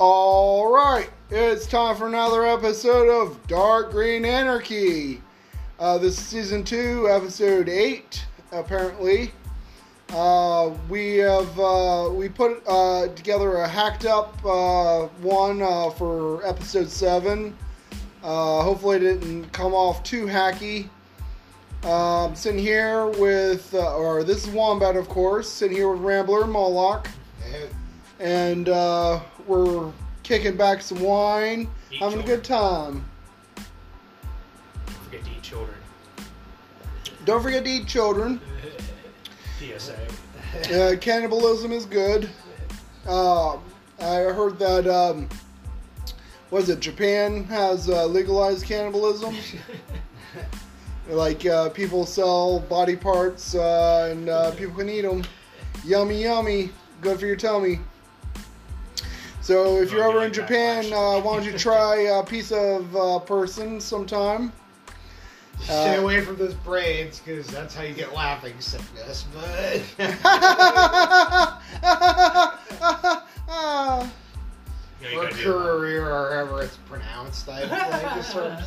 All right, it's time for another episode of Dark Green Anarchy. Uh, this is season two, episode eight. Apparently, uh, we have uh, we put uh, together a hacked up uh, one uh, for episode seven. Uh, hopefully, it didn't come off too hacky. Um, sitting here with, uh, or this is Wombat, of course. Sitting here with Rambler Moloch and uh, we're kicking back some wine, Eat having a good time. Don't forget to eat children. Don't forget to eat children. PSA. Uh, cannibalism is good. Uh, I heard that um, was it Japan has uh, legalized cannibalism. like uh, people sell body parts uh, and uh, people can eat them. Yummy, yummy. Good for your tummy. So if you're Oh, ever in Japan, uh, why don't you try a piece of uh, person sometime? Stay Uh, away from those braids because that's how you get laughing sickness. But You know, you or gotta do it. courier or however it's pronounced, I like this sort of-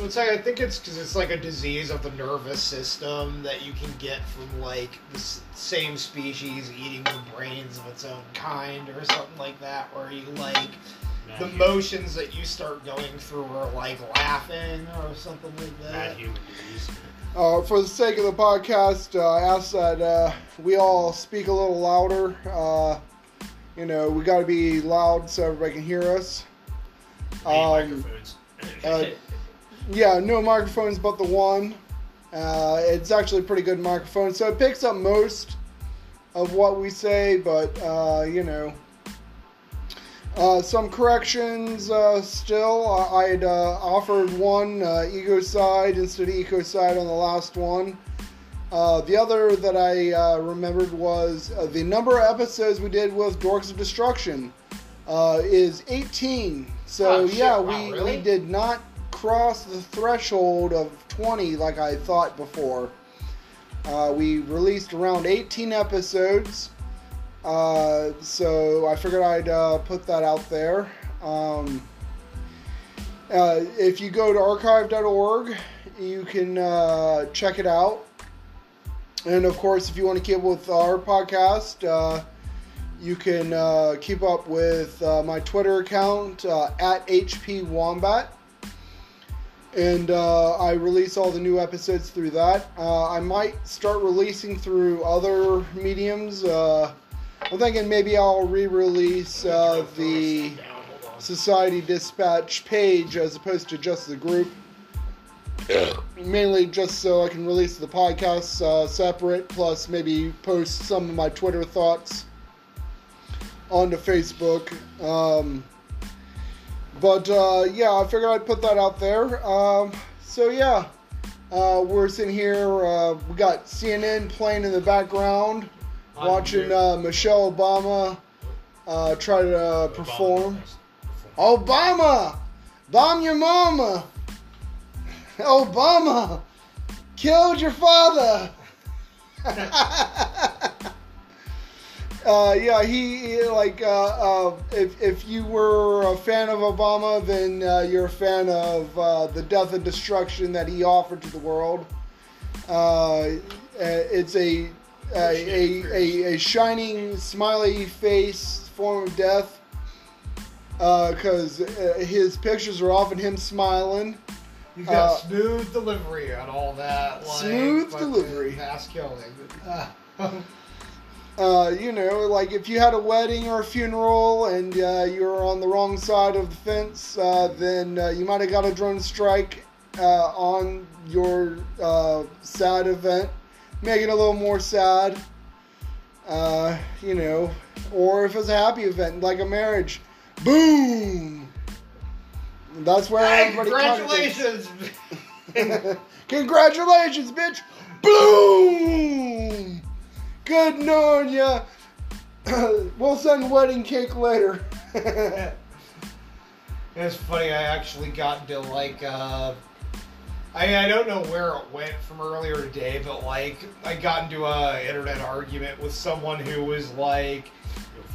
It's like, I think it's because it's like a disease of the nervous system that you can get from like the same species eating the brains of its own kind or something like that, where you like Mad the human- motions that you start going through are like laughing or something like Mad that. human disease. Uh, for the sake of the podcast, uh, I ask that uh, we all speak a little louder. Uh, you know, we got to be loud so everybody can hear us. Um, microphones. yeah, no microphones but the one. Uh, it's actually a pretty good microphone, so it picks up most of what we say, but uh, you know. Uh, some corrections uh, still. I- I'd uh, offered one uh, ego side instead of eco side on the last one. Uh, the other that I uh, remembered was uh, the number of episodes we did with Dorks of Destruction uh, is 18. So Oh, yeah, wow, we, really? we did not cross the threshold of 20 like I thought before. Uh, we released around 18 episodes. Uh, so I figured I'd uh, put that out there. Um, uh, if you go to archive.org, you can uh, check it out. And of course, if you want to keep up with our podcast, uh, you can keep up with my Twitter account at HP Wombat. And uh, I release all the new episodes through that. Uh, I might start releasing through other mediums. Uh, I'm thinking maybe I'll re-release uh, the Down, hold on. Society Dispatch page as opposed to just the group. Mainly just so I can release the podcasts uh, separate, plus maybe post some of my Twitter thoughts onto Facebook. Um, but uh, yeah, I figured I'd put that out there. Um, so yeah, uh, we're sitting here. Uh, we got CNN playing in the background, watching uh, Michelle Obama uh, try to uh, perform. Obama, bomb your mama. Obama killed your father. uh, yeah, he, like uh, uh, if if you were a fan of Obama, then uh, you're a fan of uh, the death and destruction that he offered to the world. Uh, it's a a, a, a, a shining smiley face form of death because uh, his pictures are often him smiling. You got smooth delivery on all that. Like, Smooth delivery. Mass killing. Uh, you know, like if you had a wedding or a funeral and uh, you were on the wrong side of the fence, uh, then uh, you might have got a drone strike uh, on your uh, sad event, make it a little more sad. Uh, you know, or if it's a happy event like a marriage, boom. That's where Hey, everybody congratulations! Congratulations, bitch! Boom! Good knowing ya. we'll send wedding cake later. It's funny. I actually got into like. Uh, I I don't know where it went from earlier today, but like I got into a internet argument with someone who was like,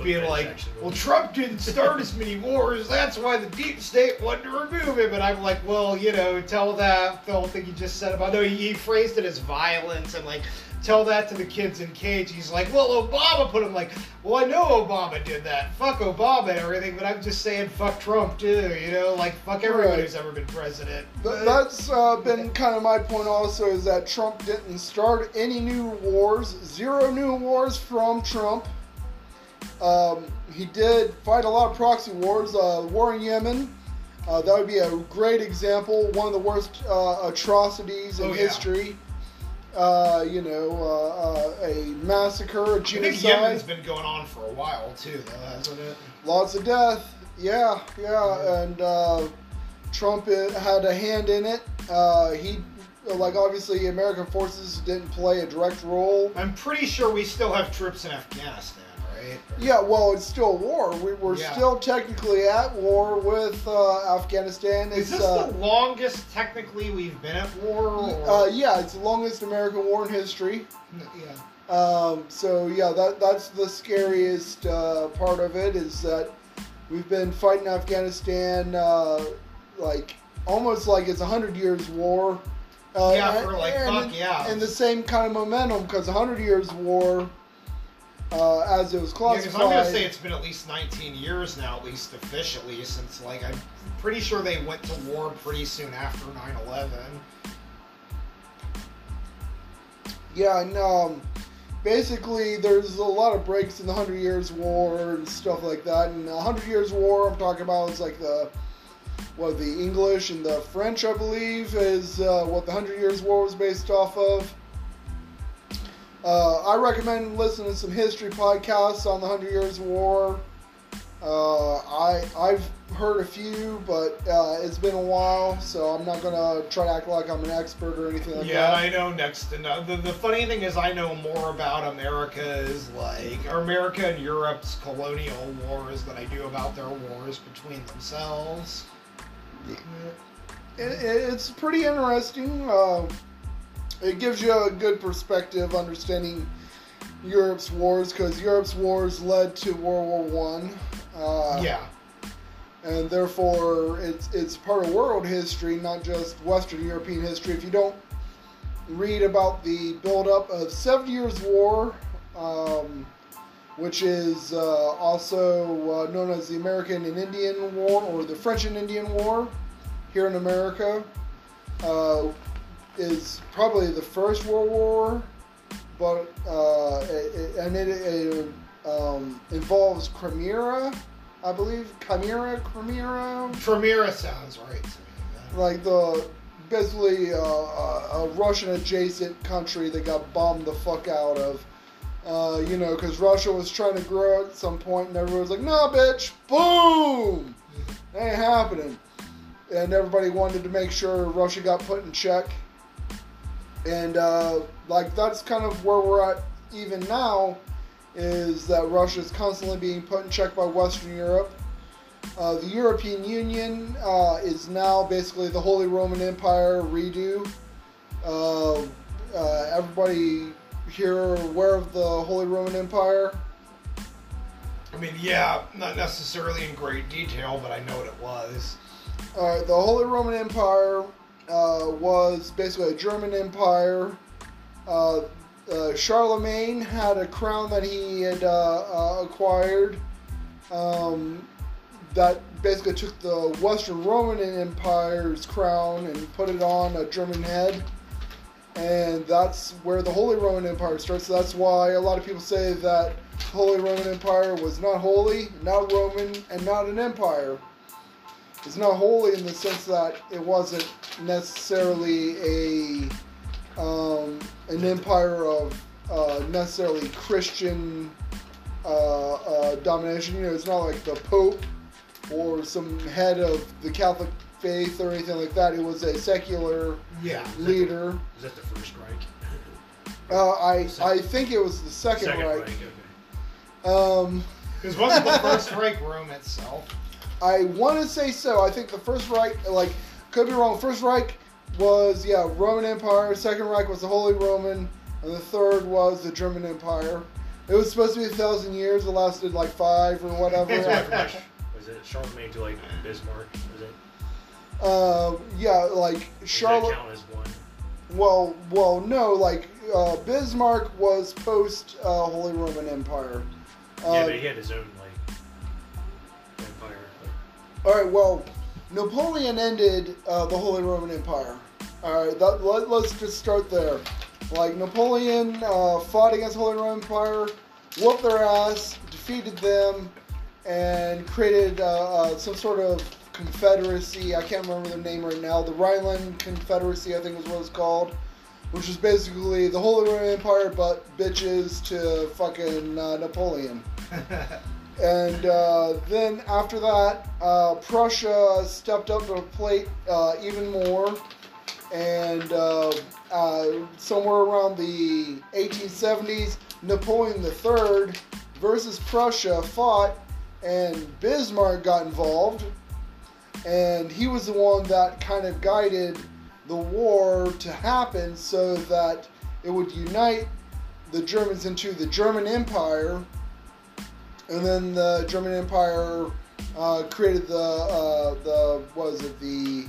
being like, well. Trump didn't start as many wars. That's why the deep state wanted to remove him. And I'm like, well, you know, tell that the whole thing you just said about. No, he, he phrased it as violence and like. Tell that to the kids in cage. He's like, well, Obama put him like, well, I know Obama did that. Fuck Obama and everything, but I'm just saying, fuck Trump too. You know, like fuck everybody Right. who's ever been president. Th- That's uh, been kind of my point also is that Trump didn't start any new wars, zero new wars from Trump. Um, he did fight a lot of proxy wars. Uh, war in Yemen, uh, that would be a great example. One of the worst uh, atrocities in Oh, yeah. history. Uh, you know, uh, uh, a massacre, a I think genocide. Yemen's been going on for a while too, though, hasn't it? Lots of death. Yeah, yeah, and uh, Trump uh, had a hand in it. Uh, he, like, obviously, American forces didn't play a direct role. I'm pretty sure we still have troops in Afghanistan, right? Yeah, well, it's still war. We, we're Yeah. still technically at war with uh, Afghanistan. Is It's this uh, the longest technically we've been at war? Or? uh, yeah, it's the longest American war in history. yeah. Um, so yeah, that that's the scariest uh, part of it is that we've been fighting Afghanistan uh, like almost like it's a hundred years war. Uh, Yeah, and- for, like, and, fuck yeah. and the same kind of momentum because a hundred years war, uh, as it was Yeah, classified. because I'm gonna say it's been at least 19 years now, at least officially, since like I'm pretty sure they went to war pretty soon after 9/11. Yeah, and um, basically, there's a lot of breaks in the Hundred Years' War and stuff like that. And the Hundred Years' War, I'm talking about, is like the what the English and the French, I believe, is uh, what the Hundred Years' War was based off of. Uh, I recommend listening to some history podcasts on the Hundred Years' War. Uh, I I've heard a few, but uh, it's been a while, so I'm not gonna try to act like I'm an expert or anything like yeah, that. Yeah, I know next to no. The, the funny thing is, I know more about America's like or America and Europe's colonial wars than I do about their wars between themselves. it, it- it's pretty interesting. Uh, it gives you a good perspective understanding Europe's wars because Europe's wars led to World War One. Uh, yeah. and therefore it's it's part of world history, not just Western European history. If you don't read about the buildup of Seven Years' War, um, which is uh, also uh, known as the American and Indian War or the French and Indian War here in America, uh, is probably the first World War, but uh, it, and it, it um, involves Crimea, I believe. Chimera, Crimea, Tremere sounds right to me. like the basically uh, a, a Russian adjacent country that got bombed the fuck out of. Uh, you know, because Russia was trying to grow at some point, and everyone was like, "Nah, bitch, boom, ain't happening." And everybody wanted to make sure Russia got put in check. And uh, like that's kind of where we're at even now, is that Russia is constantly being put in check by Western Europe. Uh, the European Union uh, is now basically the Holy Roman Empire redo. Uh, uh, everybody here aware of the Holy Roman Empire? I mean, yeah, not necessarily in great detail, but I know what it was. Uh, the Holy Roman Empire uh, was basically a German empire. Uh, uh, Charlemagne had a crown that he had uh, acquired um, that basically took the Western Roman Empire's crown and put it on a German head. And that's where the Holy Roman Empire starts. That's why a lot of people say that Holy Roman Empire was not holy, not Roman, and not an empire. It's not holy in the sense that it wasn't necessarily a um, an empire of uh, necessarily Christian uh, uh, domination. You know, it's not like the Pope or some head of the Catholic faith or anything like that. It was a secular Yeah. leader. Is that the first Reich? Uh, I I think it was the second, Second Reich. Reich, okay. Um, Because wasn't the First Reich Rome itself? I want to say so. I think the first Reich, like, could be wrong. First Reich was yeah Roman Empire. Second Reich was the Holy Roman, and the third was the German Empire. It was supposed to be a thousand years. It lasted like five or whatever. Was it, Charlemagne to like Bismarck? Was it? uh, yeah, like Charlotte. count as one? Well, well, no, like uh, Bismarck was post uh, Holy Roman Empire. Yeah, but he had his own like empire. Like, All right, well, Napoleon ended uh, the Holy Roman Empire. All right, that, let, us just start there. Like Napoleon uh, fought against Holy Roman Empire, whooped their ass, defeated them, and created uh, uh, some sort of confederacy. I can't remember the name right now. The Rhineland Confederacy, I think, is what it's called. Which is basically the Holy Roman Empire, but bitches to fucking uh, Napoleon. And uh, then after that, uh, Prussia stepped up to the plate uh, even more. And uh, uh, somewhere around the 1870s, Napoleon III versus Prussia fought, and Bismarck got involved. And he was the one that kind of guided the war to happen so that it would unite the Germans into the German Empire and then the German Empire uh, created the uh, the was it the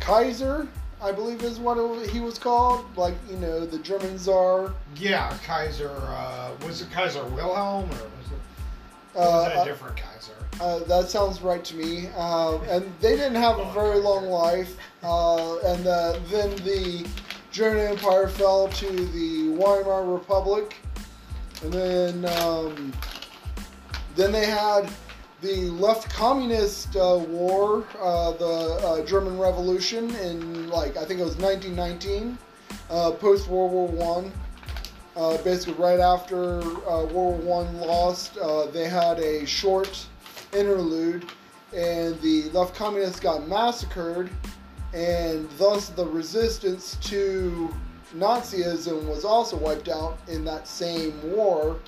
Kaiser I believe is what it, he was called like you know the German Czar yeah, Kaiser. Uh, was it Kaiser Wilhelm or was it, uh, was a different Kaiser? uh, that sounds right to me uh, and they didn't have a very long life uh, and uh, then the German Empire fell to the Weimar Republic and then um, Then they had the left communist uh, war, uh, the uh, German Revolution in like I think it was 1919, uh, post World War One. Uh, basically, right after uh, World War One lost, they had a short interlude, and the left communists got massacred, and thus the resistance to Nazism was also wiped out in that same war.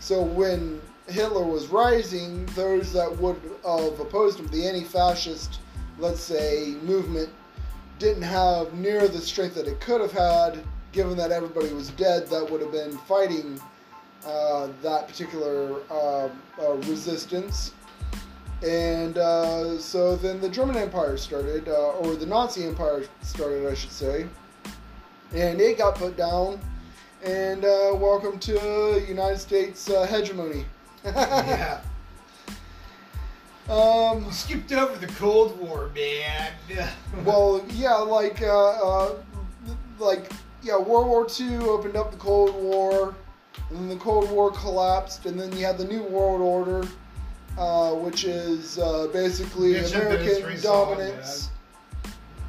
So when Hitler was rising, those that would have opposed him, the anti-fascist, let's say, movement, didn't have near the strength that it could have had, given that everybody was dead that would have been fighting uh, that particular uh, uh, resistance. And uh, so then the German Empire started, uh, or the Nazi Empire started, I should say. And it got put down. And uh, welcome to United States hegemony. Yeah. Um, skipped over the Cold War, man. well, yeah, like, uh, uh, like, yeah, World War II opened up the Cold War, and then the Cold War collapsed, and then you had the New World Order, uh, which is uh, basically Bitch American administration song, dominance.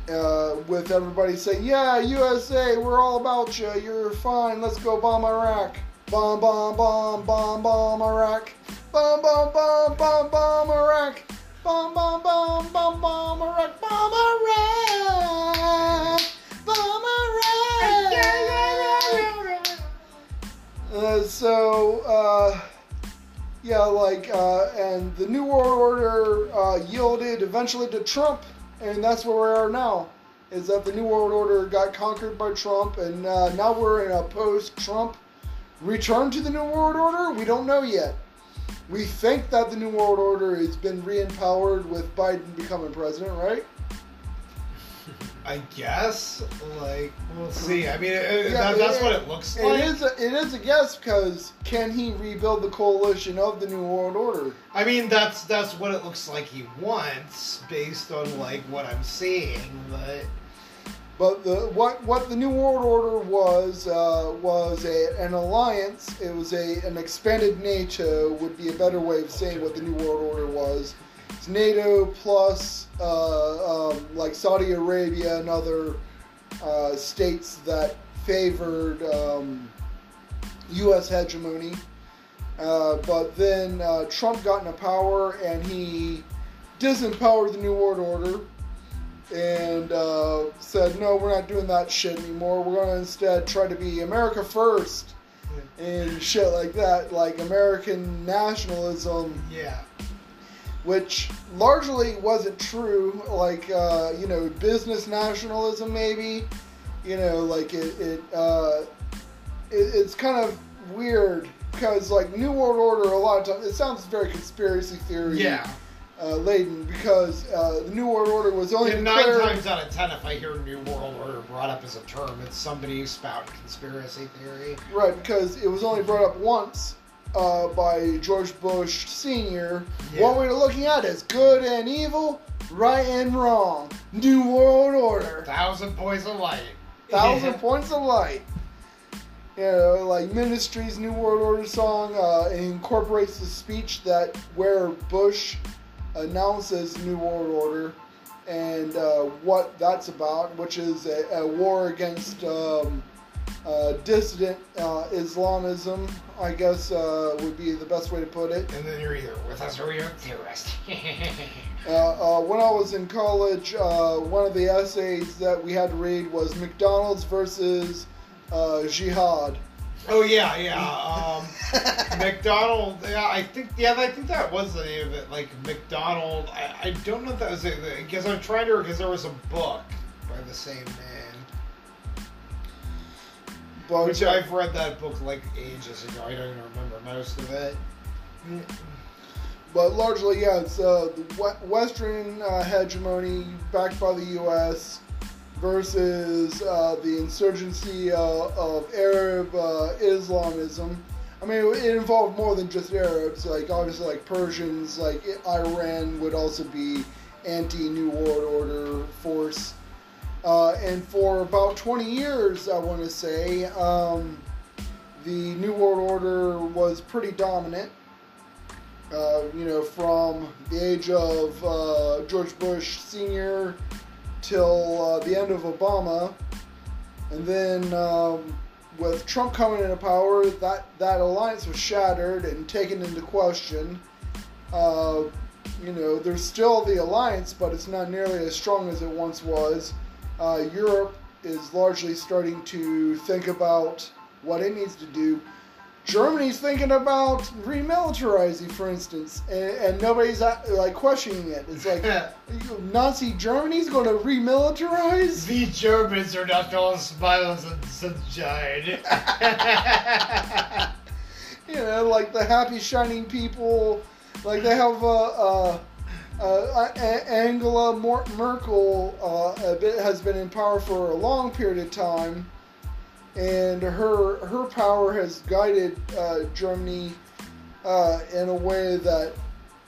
Uh, with everybody saying, "Yeah, USA, we're all about you. You're fine. Let's go bomb Iraq. Bomb, bomb, bomb, bomb, bomb Iraq. Bomb, bomb, bomb, bomb, bomb Iraq. Bomb, bomb, bomb, bomb, bomb Iraq. Bomb Iraq. Bomb Iraq. Uh, so, uh, yeah, like, uh, and the New World Order uh, yielded eventually to Trump, and that's where we are now. Is that the New World Order got conquered by Trump, and uh, now we're in a post-Trump return to the New World Order? We don't know yet. We think that the New World Order has been re-empowered with Biden becoming president, right? I guess. Like, we'll see. I mean, it, Yeah, that, that's it- what it looks It like. is a, it is a guess because can he rebuild the coalition of the New World Order? I mean, that's that's what it looks like he wants, based on like what I'm seeing. But But the what what the New World Order was uh, was a, an alliance. It was a an expanded NATO would be a better way of saying what the New World Order was. It's NATO plus uh, um, like Saudi Arabia and other uh, states that favored um, U.S. hegemony. Uh, but then uh, Trump got into power and he disempowered the New World Order and uh, said, no, we're not doing that shit anymore. We're going to instead try to be America first and shit like that, like American nationalism, yeah, which largely wasn't true. Like, uh, you know, business nationalism, maybe. You know, like it, it, uh, it it's kind of weird because like New World Order, a lot of times it sounds very conspiracy theory Yeah. Uh, laden because uh, the New World Order was only And nine declared. times out of ten, if I hear New World Order brought up as a term, it's somebody spouting conspiracy theory. Right, because it was only brought up once uh, by George Bush Sr. Yeah. What we're looking at is good and evil, right and wrong. New World Order. Thousand points of light. Thousand points of light. You know, like Ministry's New World Order song uh, incorporates the speech that where Bush announces New World Order and uh, what that's about, which is a, a war against um, uh, dissident uh, Islamism, I guess uh, would be the best way to put it. And then you're either with us or you're a terrorist. Uh, uh, when I was in college, uh, one of the essays that we had to read was McDonald's versus uh, Jihad. Oh yeah, yeah. Um, McDonald. Yeah, I think. Yeah, I think that was the name of it. Like McDonald. I, I don't know if that was it because I'm trying to because there was a book by the same name. But Which I've read that book like ages ago. I don't even remember most of it. But largely, yeah, it's uh, the Western uh, hegemony backed by the U.S. versus uh, the insurgency uh, of Arab uh, Islamism. I mean, it, involved more than just Arabs. Like obviously, like Persians, like Iran would also be anti-New World Order force. Uh, and for about 20 years, I want to say, um, the New World Order was pretty dominant. Uh, you know, from the age of uh, George Bush Sr. till uh, the end of Obama, and then um, with Trump coming into power, that that alliance was shattered and taken into question. Uh, you know, there's still the alliance, but it's not nearly as strong as it once was. Uh, Europe is largely starting to think about what it needs to do. Germany's thinking about remilitarizing, for instance, and, and nobody's uh, like questioning it. It's like Nazi Germany's going to remilitarize. The Germans are not all smiles and sunshine. You know, like the happy, shining people. Like they have uh, uh, uh, A- Angela Merkel uh, a bit, has been in power for a long period of time, and her her power has guided uh, Germany uh, in a way that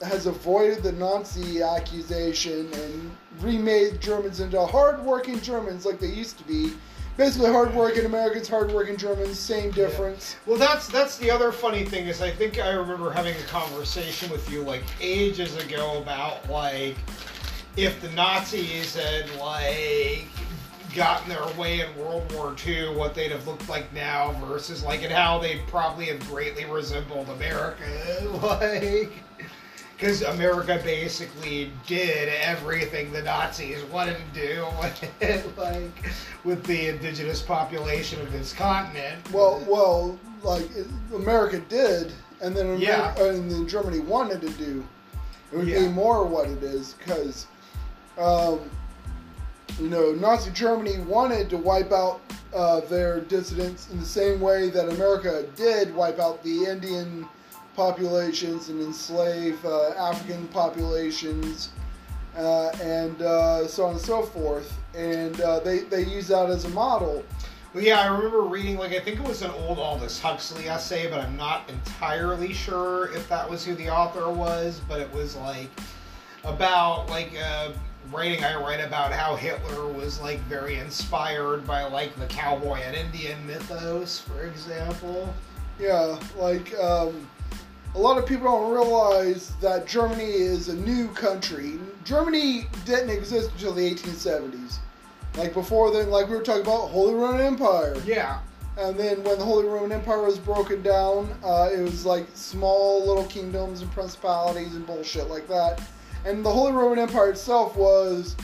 has avoided the Nazi accusation and remade Germans into hardworking Germans like they used to be. Basically, hardworking Americans, hardworking Germans, same difference. Well, that's that's the other funny thing is I think I remember having a conversation with you like ages ago about like if the Nazis had like gotten their way in World War II, what they'd have looked like now versus like and how they probably have greatly resembled America, like. Because America basically did everything the Nazis wanted to do, like with the indigenous population of this continent. Well, well, like America did, and then Amer- Yeah. and then Germany wanted to do. It would be more what it is because, um, you know, Nazi Germany wanted to wipe out uh, their dissidents in the same way that America did wipe out the Indian populations and enslave uh, African populations. Uh, and uh, so on and so forth, and uh, they they use that as a model. Well, yeah, I remember reading like I think it was an old Aldous Huxley essay, but I'm not entirely sure if that was who the author was. But it was like about like uh, writing I read about how Hitler was like very inspired by like the cowboy and Indian mythos, for example. Yeah, like um, a lot of people don't realize that Germany is a new country. Germany didn't exist until the 1870s. Like before then, like we were talking about Holy Roman Empire, Yeah. and then when the Holy Roman Empire was broken down, uh, it was like small little kingdoms and principalities and bullshit like that. And the Holy Roman Empire itself was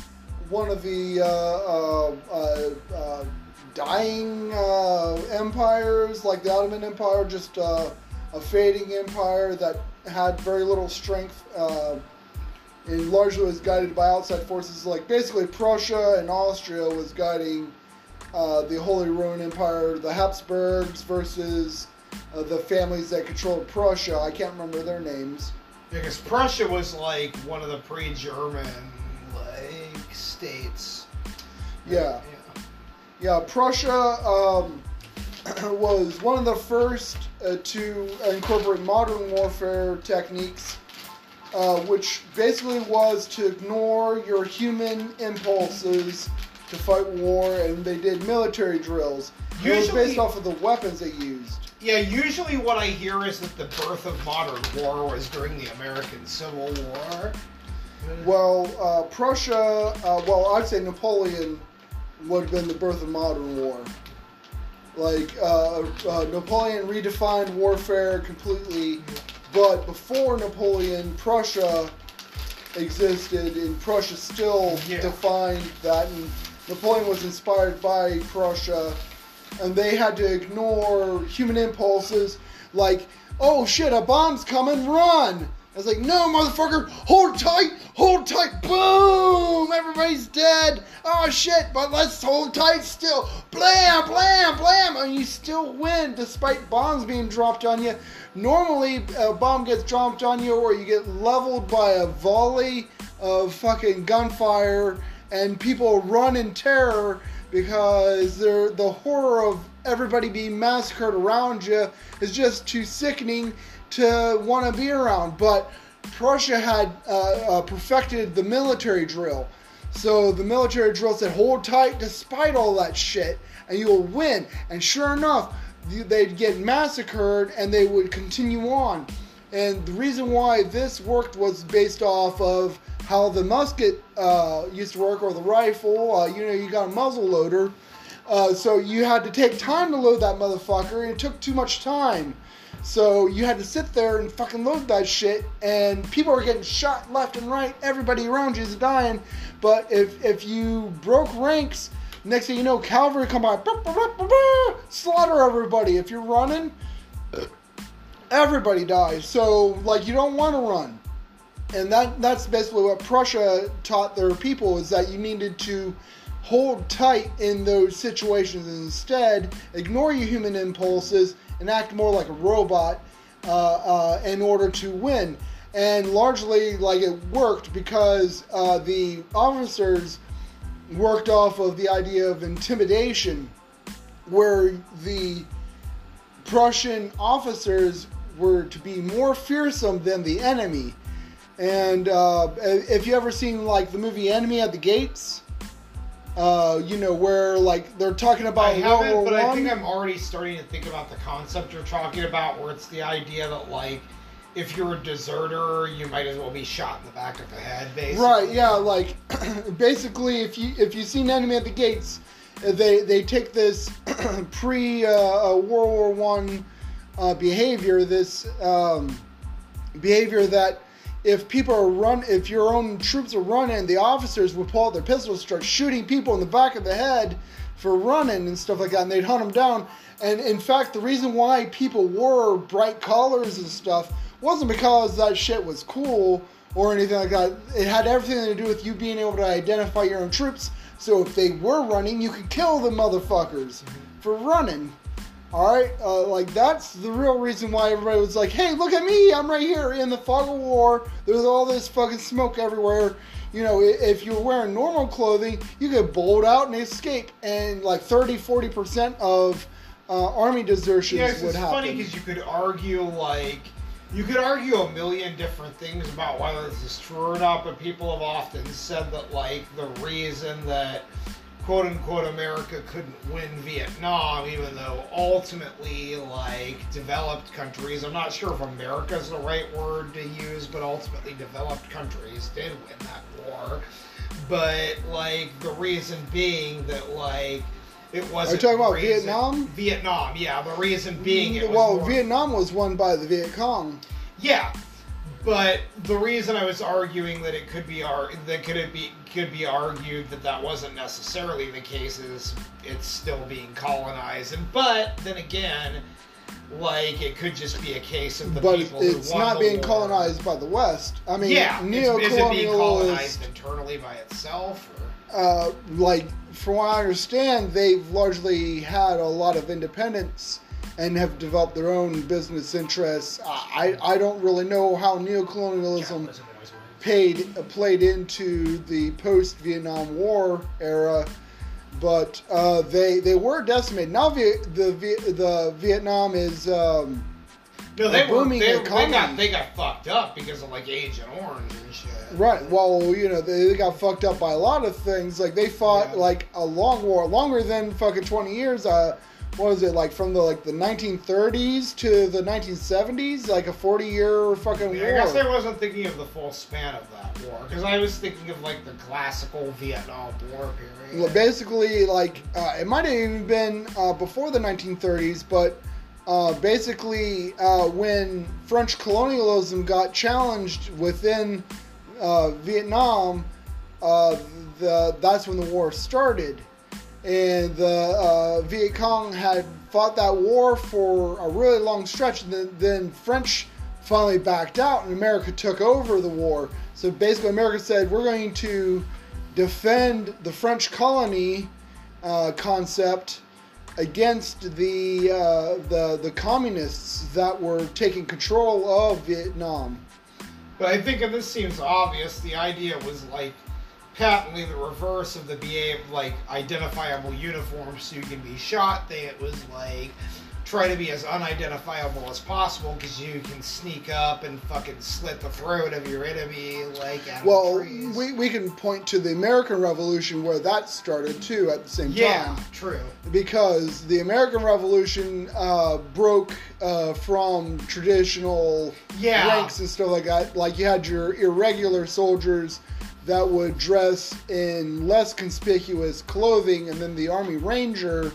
one of the uh, uh, uh, uh, dying uh, empires, like the Ottoman Empire, just a fading empire that had very little strength. And largely was guided by outside forces. Like basically, Prussia and Austria was guiding uh, the Holy Roman Empire, the Habsburgs versus uh, the families that controlled Prussia. I can't remember their names. Because Prussia was like one of the pre-German like states. Yeah. Yeah, Prussia um, was one of the first uh, to incorporate modern warfare techniques, uh, which basically was to ignore your human impulses to fight war, and they did military drills. it was Usually- based off of the weapons they used. Yeah, usually what I hear is that the birth of modern war was during the American Civil War. Well, uh, Prussia, uh, well, I'd say Napoleon would have been the birth of modern war. Like, uh, uh, Napoleon redefined warfare completely, but before Napoleon, Prussia existed, and Prussia still Yeah. defined that, and Napoleon was inspired by Prussia, and they had to ignore human impulses like, oh shit, a bomb's coming, run! I was like, no, motherfucker, hold tight, hold tight, boom, everybody's dead. Oh shit, but let's hold tight still. Blam, blam, blam, and you still win despite bombs being dropped on you. Normally, a bomb gets dropped on you, or you get leveled by a volley of fucking gunfire, and people run in terror because the horror of everybody being massacred around you is just too sickening to want to be around. But Prussia had uh, uh, perfected the military drill. So the military drill said, hold tight despite all that shit, and you'll win. And sure enough, they'd get massacred and they would continue on. And the reason why this worked was based off of how the musket uh, used to work or the rifle. Uh, you know, you got a muzzle loader. Uh, so you had to take time to load that motherfucker, and it took too much time. So you had to sit there and fucking load that shit, and people are getting shot left and right. Everybody around you is dying. But if if you broke ranks, next thing you know, cavalry come by, bah, bah, bah, slaughter everybody. If you're running, everybody dies. So like you don't want to run, and that that's basically what Prussia taught their people is that you needed to hold tight in those situations and instead ignore your human impulses and act more like a robot uh, uh, in order to win. And largely, like it worked because uh, the officers worked off of the idea of intimidation, where the Prussian officers were to be more fearsome than the enemy. And uh, if you ever seen like the movie Enemy at the Gates, uh, you know where like they're talking I about World haven't, War but I One. think I'm already starting to think about the concept you're talking about, where it's the idea that like, if you're a deserter, you might as well be shot in the back of the head, basically. Right, yeah, like basically if you if you've seen Enemy at the Gates, they they take this pre uh, uh, World War One uh, behavior, this um, behavior that if people are run, if your own troops are running, the officers would pull out their pistols, start shooting people in the back of the head for running and stuff like that, and they'd hunt them down. And in fact, the reason why people wore bright collars and stuff wasn't because that shit was cool or anything like that. It had everything to do with you being able to identify your own troops. So if they were running, you could kill the motherfuckers mm-hmm. for running. All right, uh, like that's the real reason why everybody was like, "Hey, look at me! I'm right here in the fog of war. There's all this fucking smoke everywhere." You know, if you were wearing normal clothing, you could bolt out and escape, and like 30, 40 percent of uh, army desertions Yeah, would it's happen. funny because you could argue like you could argue a million different things about whether this is true or not, but people have often said that like the reason that quote unquote America couldn't win Vietnam, even though ultimately like developed countries, I'm not sure if America is the right word to use, but ultimately developed countries did win that war. But like the reason being that like it wasn't. You talking about reason- Vietnam? Vietnam, yeah. The reason being it mm, was well, more- Vietnam was won by the Viet Cong. yeah, but the reason I was arguing that it could be ar- that could it be could be argued that that wasn't necessarily the case is it's still being colonized, and but then again, like it could just be a case of the but people it's who not being war. colonized by the West. I mean, Yeah, it's, is it being colonized internally by itself? Or? uh, like from what I understand, they've largely had a lot of independence and have developed their own business interests. I, I don't really know how neocolonialism paid uh, played into the post Vietnam War era, but uh, they they were decimated. Now Viet, the the Vietnam is um, No, they were. They, they got they got fucked up because of like Agent Orange and shit. right. Well, you know they, they got fucked up by a lot of things. Like they fought Yeah. like a long war, longer than fucking twenty years. Uh, what was it like from the like the 1930s to the 1970s? Like a 40 year fucking Yeah, war. I guess I wasn't thinking of the full span of that war because I was thinking of like the classical Vietnam War period. Well, basically, like uh, it might have even been uh, before the 1930s, but uh, basically, uh, when French colonialism got challenged within uh, Vietnam, uh, the that's when the war started, and the uh, Viet Cong had fought that war for a really long stretch, and then, French finally backed out, and America took over the war. So basically, America said, "We're going to." defend the French colony uh, concept against the, uh, the the communists that were taking control of Vietnam. But I think if this seems obvious, the idea was like patently the reverse of the BA like identifiable uniform so you can be shot thing. It was like try to be as unidentifiable as possible because you can sneak up and fucking slit the throat of your enemy like Well, we, we can point to the American Revolution where that started too at the same yeah, time. true. Because the American Revolution uh, broke uh, from traditional Yeah. ranks and stuff like that. Like you had your irregular soldiers that would dress in less conspicuous clothing, and then the Army Ranger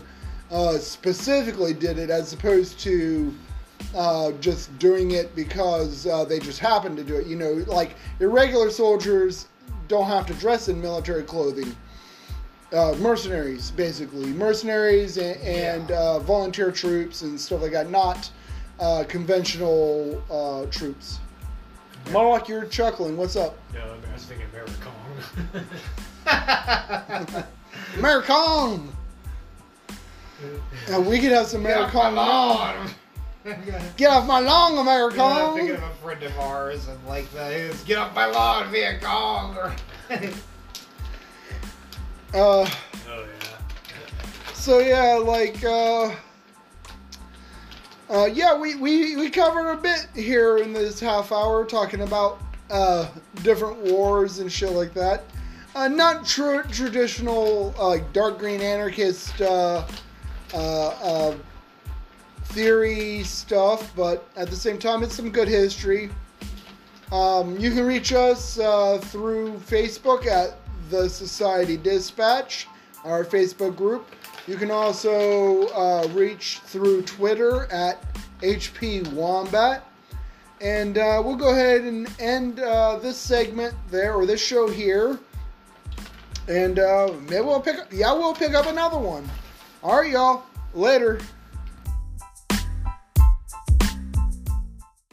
uh, specifically did it as opposed to uh, just doing it because uh, they just happened to do it. You know, like irregular soldiers don't have to dress in military clothing. Uh, mercenaries, basically, mercenaries and, and Yeah. uh, volunteer troops and stuff like that, not uh, conventional uh, troops. Mark, you're chuckling. What's up? No, I was thinking Americong. Americong! And we could have some Get off my lawn. Get off my lawn, Yeah, I'm thinking of a friend of ours and like that is get off my lawn, Viet Cong. Uh, oh yeah. so yeah, like, uh, uh, yeah, we, we, we covered a bit here in this half hour talking about uh, different wars and shit like that. Uh, not tr- traditional uh, like dark green anarchist uh, uh, theory stuff, but at the same time, it's some good history. Um, you can reach us through Facebook at the Society Dispatch, our Facebook group. You can also uh, reach through Twitter at HP Wombat. And uh, we'll go ahead and end uh, this segment there, or this show here. And uh, maybe we'll pick up, yeah, we'll pick up another one. All right, y'all. Later.